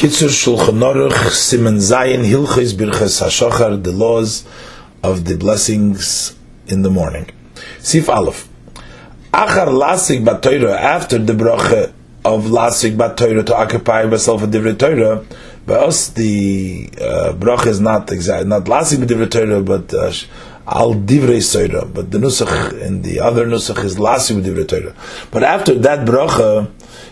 Kitzur Shulchan Aruch Siman Zayin Hilchis Birchas Hashachar, the laws of the blessings in the morning. Sif Aleph. Achar Lasik Batoira, after the bracha of Lasik Batoira to occupy myself a Divrei Torah, by us the uh, is not exact, not Lasik Divrei Torah, but uh, Al Divrei Torah. But the Nusach in the other Nusach is Lasik Divrei Torah. But after that bracha,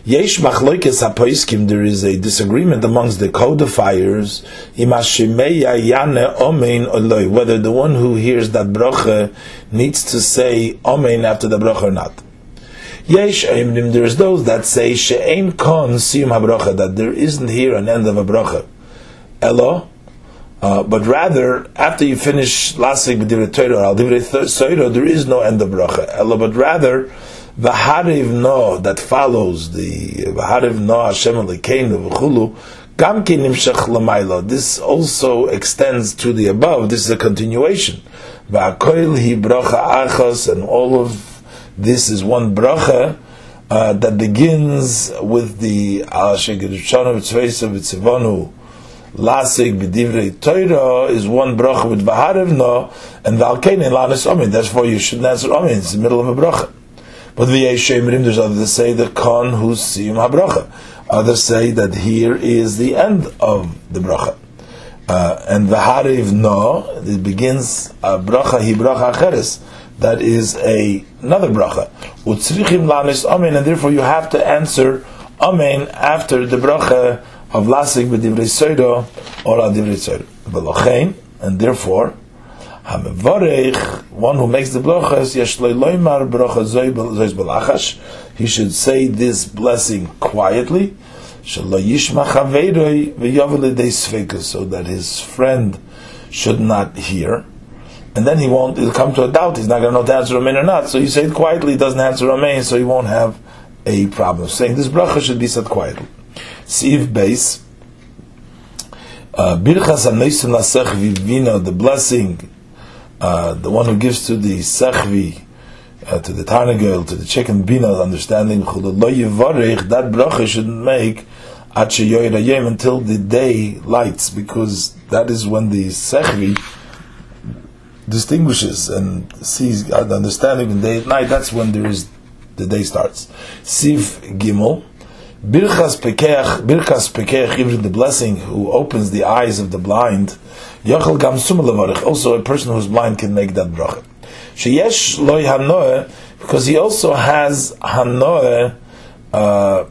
Yesh machloikes hapoiskim, there is a disagreement amongst the codifiers, imashimeya yane omein oloi, whether the one who hears that bracha needs to say omein after the bracha or not. Yesh aimrim, there is those that say she'ein kon siyum habracha, that there isn't here an end of a bracha. Elo, uh, but rather, after you finish lasik b'divrei Torah, al divrei Torah, there is no end of bracha. Elo, but rather, V'hariv no that follows the V'hariv no Hashem Elokeinu v'chulu Gam ki nimshach l'maylo. This also extends to the above. This is a continuation. V'akoil hi bracha achos, and all of this is one bracha uh, that begins with the al shegerushanu v'tzveisa v'tzivonu lasig b'divrei Torah is one bracha with v'hariv no, and v'alkein in lanis omin. That's why you shouldn't answer omin. It's the middle of a bracha. But there's others that say the Kon who's Siyum HaBracha. Others say that here is the end of the bracha. Uh, and the Hariv No, it begins a bracha hi acheres. That is a, another bracha. Utzrichim lanis amen, and therefore you have to answer amen after the bracha of lasik b'divrei soido or adivrei soido. And therefore, one who makes the brachas, bracha He should say this blessing quietly, so that his friend should not hear. And then he won't, he'll come to a doubt, he's not going to know to answer Amen or not. So say it quietly, he doesn't answer Amen, so he won't have a problem. Saying this bracha should be said quietly. Siv base. Uh, Birchas vivina, the blessing uh, the one who gives to the sechvi, uh, to the tarnagel, to the chicken bina, understanding that bracha should make until the day lights, because that is when the sechvi distinguishes and sees the understanding in day and night. That's when there is the day starts. Siv gimel. Birchas Pekech, Birchas Pekech, even the blessing who opens the eyes of the blind, Yochel Gam Sumalavarich, also a person who's blind can make that bracha. Sheyesh Loi Hanoe, because he also has Hanoe, uh,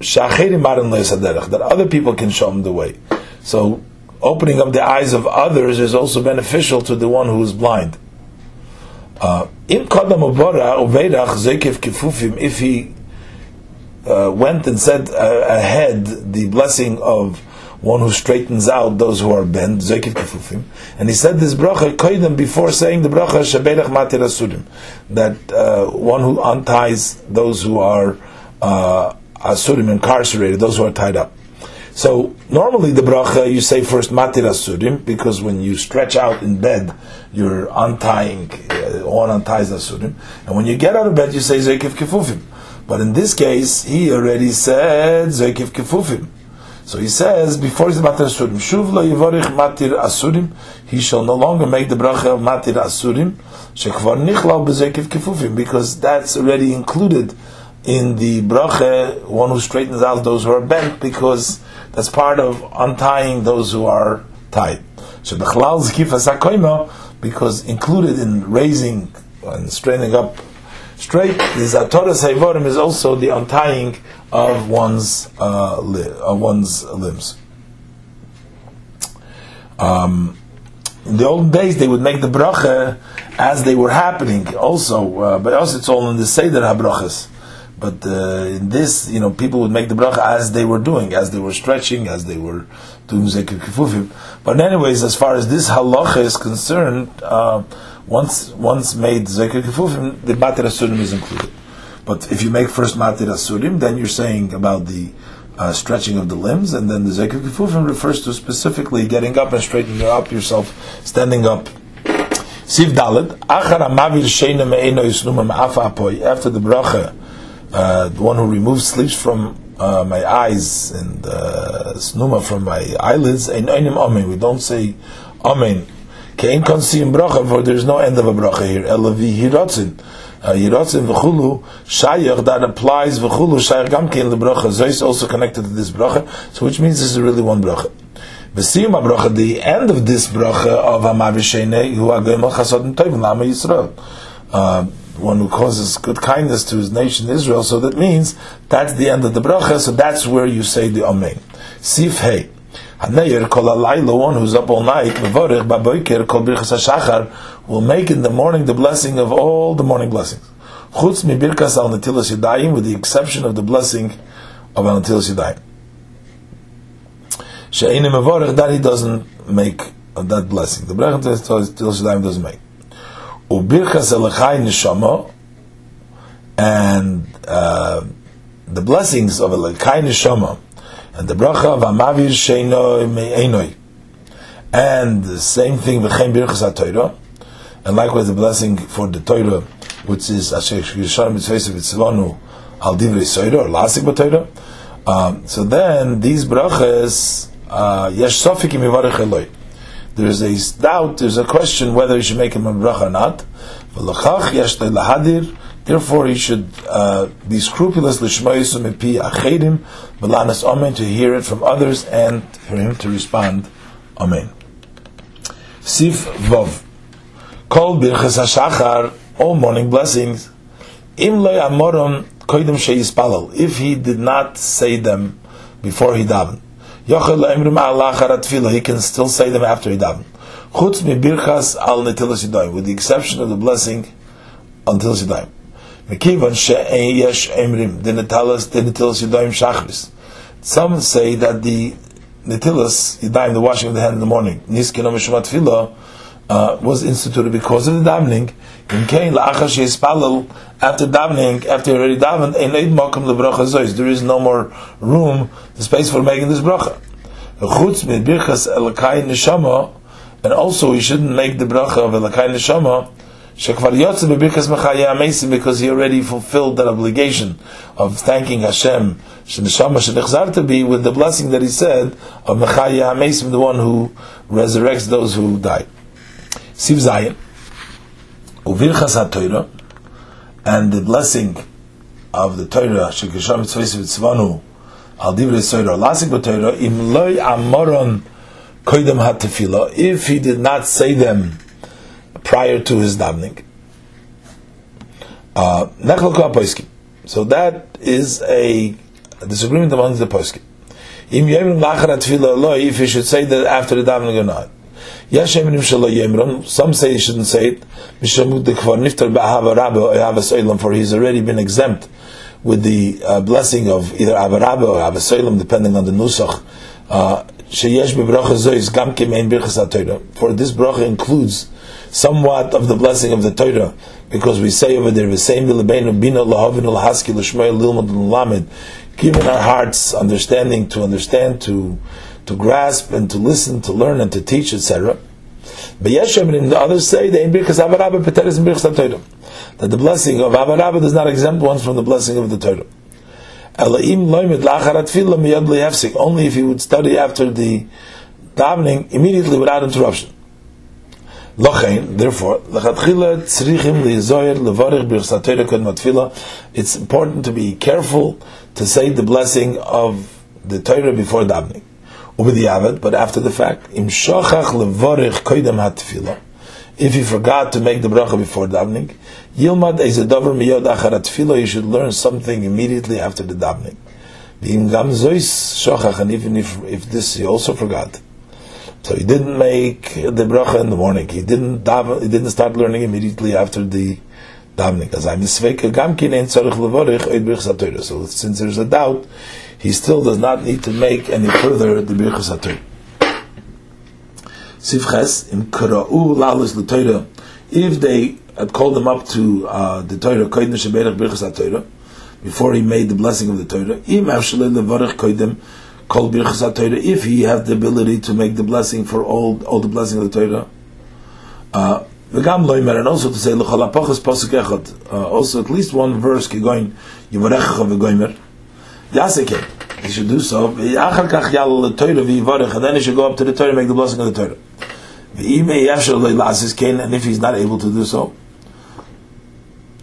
that other people can show him the way. So, opening up the eyes of others is also beneficial to the one who is blind. Uh, if he uh, went and said uh, ahead the blessing of one who straightens out those who are bent, Kifufim. And he said this bracha koidem before saying the bracha Shebelech Matir Asurim, that uh, one who unties those who are uh, Asurim incarcerated, those who are tied up. So normally the bracha you say first Matir Asurim because when you stretch out in bed you're untying, uh, one unties Asurim, and when you get out of bed you say Zekif Kifufim. But in this case, he already said Zekif Kifufim. So he says, before he's Matir Asurim, Shuv lo yivorich Matir Asurim, he shall no longer make the bracha of Matir Asurim, shekvar nichlal bezekif kifufim, because that's already included in the bracha, one who straightens out those who are bent, because that's part of untying those who are tied. So bechlal zikif asakoima, because included in raising and straightening up straight, the Zatoras Haivorim is also the untying of one's uh, li- one's limbs. Um, in the old days, they would make the bracha as they were happening. Also, uh, also it's all in the seder habrachas. But uh, in this, you know, people would make the bracha as they were doing, as they were stretching, as they were doing zekir kifufim. But anyways, as far as this halacha is concerned, uh, once once made zekir kifufim, the batir asurim is included. But if you make first matir asurim, then you're saying about the uh, stretching of the limbs, and then the zekir kifufim refers to specifically getting up and straightening up yourself, standing up. Siv Dalet, Achar Amavir Sheina Me'eno Yisnuma Ma'afa Apoy, after the bracha, uh, the one who removes sleeps from uh, my eyes and uh, snuma from my eyelids. Ein oinim amen. We don't say amen. Kein konsim bracha, for there is no end of a bracha here. Elavi hiratzin. Yiratzin v'chulu shayach that applies v'chulu shayach gamkein lebracha. So is also connected to this bracha. So which means this is really one bracha. V'siyum bracha, the end of this bracha of Hamavishene, who are goyim chasodim tovim lama Yisrael. Uh, one who causes good kindness to his nation Israel. So that means that's the end of the bracha. So that's where you say the Amen. Sif Hey. Haneir kol alayla, one who's up all night, mevorich baboiker kol birchas hashachar, will make in the morning the blessing of all the morning blessings. Chutz mi birkas al netilas yadayim, with the exception of the blessing of al netilas yadayim. She'enim mevorich, that he doesn't make that blessing. The of netilas yadayim doesn't make. Ubirchas elachai neshama, and uh, the blessings of elachai neshama, and the bracha of amavir me'enoi, and the same thing v'chem birchas ha and likewise the blessing for the Torah, which is asher yishar mitzvayis v'tzvonu al divrei soira or lasik b'Torah. Um, so then these brachas uh, yesh sofik im eloi there's a doubt, there's a question whether he should make him a bracha or not. Therefore, he should uh, be scrupulous amen to hear it from others and for him to respond amen. Sif vov kol birchas hashachar all morning blessings im lo amoron koidem sheyispalal if he did not say them before he davened he can still say them after he daven. Chutz mi birchas al netilas yadayim, with the exception of the blessing until yadayim. Mekivan she'en yesh emrim, the netilas, the netilas yadayim shachris. Some say that the netilas yadayim, the washing of the hand in the morning, niskinamishumat tefillah, uh, was instituted because of the davening. In kain la'achar she'ispalel after davening, after you already davened, ein eid makam lebracha zois. There is no more room, the space for making this bracha. Chutz mit birchas elakai neshama, and also we shouldn't make the bracha of elakai neshama, because he already fulfilled that obligation of thanking Hashem, to be, with the blessing that he said of mechaya amesim, the one who resurrects those who die. Siv Zayin, Uvirchas HaTorah, and the blessing of the Torah, Al Lasik if he did not say them prior to his davening. Uh, so that is a disagreement among the poskim. If he should say that after the davening or not. Some say you shouldn't say it. For he's already been exempt with the uh, blessing of either Avarabba or Avasoilam, depending on the Nusach. Uh, for this bracha includes somewhat of the blessing of the Torah, because we say over there, the same be'lebenu bina la'oven l'hashki l'shmei l'ilman l'lamid, giving our hearts understanding to understand, to to grasp and to listen, to learn and to teach, etc. But Yeshem and the others say they're that the blessing of Avarabba does not exempt one from the blessing of the Torah. Only if he would study after the davening immediately without interruption. Therefore, it's important to be careful to say the blessing of the Torah before davening but after the fact, im shochach levorich koidem hatfila. If you forgot to make the bracha before davening, yilmad is a dover miyod achar tefillah. You should learn something immediately after the davening. V'im gam zois shochach, and even if, if this he also forgot, so he didn't make the bracha in the morning. He didn't daven, He didn't start learning immediately after the davening. As I'm gam kin ein tzorich levorich oid So since there's a doubt he still does not need to make any further the Birchas HaTorah. Sivches, im Kura'u Lalis L'Torah, if they had called him up to uh, the Torah, Koidem Sheberech Birchas HaTorah, before he made the blessing of the Torah, im Avshalei Levarech Koidem Kol Birchas HaTorah, if he had the ability to make the blessing for all, all the blessing of the Torah, uh, V'gam loimer, and also to say, l'chol ha'pochas posuk echad, uh, also at least one verse, kigoin, yivarechacha v'goimer, Yasike. He should do so. Achar kach yal the Torah v'yivarech, and then he should go up to the and make the blessing of the Torah. V'ime yashar le'lasis ken, and if he's not able to do so,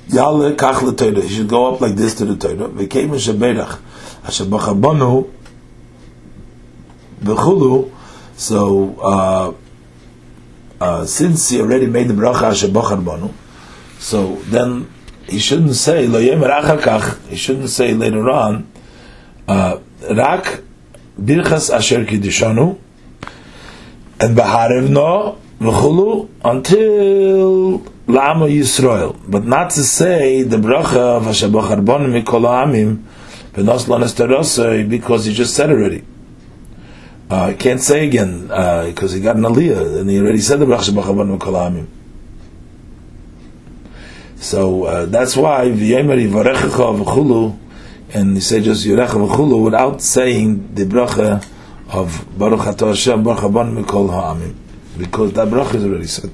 yal kach le Torah. He should go up like this to the Torah. V'keim shaberach, asher bachabanu, v'chulu, so, uh, uh, since he already made the bracha asher bachabanu, so then he shouldn't say lo he shouldn't say later on, uh, rak birchas asher kiddushanu and baharevno v'chulu until la'amo Yisrael, but not to say the bracha of Hashem mikol ha'amim because he just said already. Uh, can't say again because uh, he got an aliyah and he already said the bracha b'charbon mikol ha'amim. So uh, that's why v'yemer yivarechecha v'chulu and he said just Yerech V'chulu without saying the bracha of Baruch Atah Hashem Baruch Abon Mikol Ha'amim because that bracha is already said.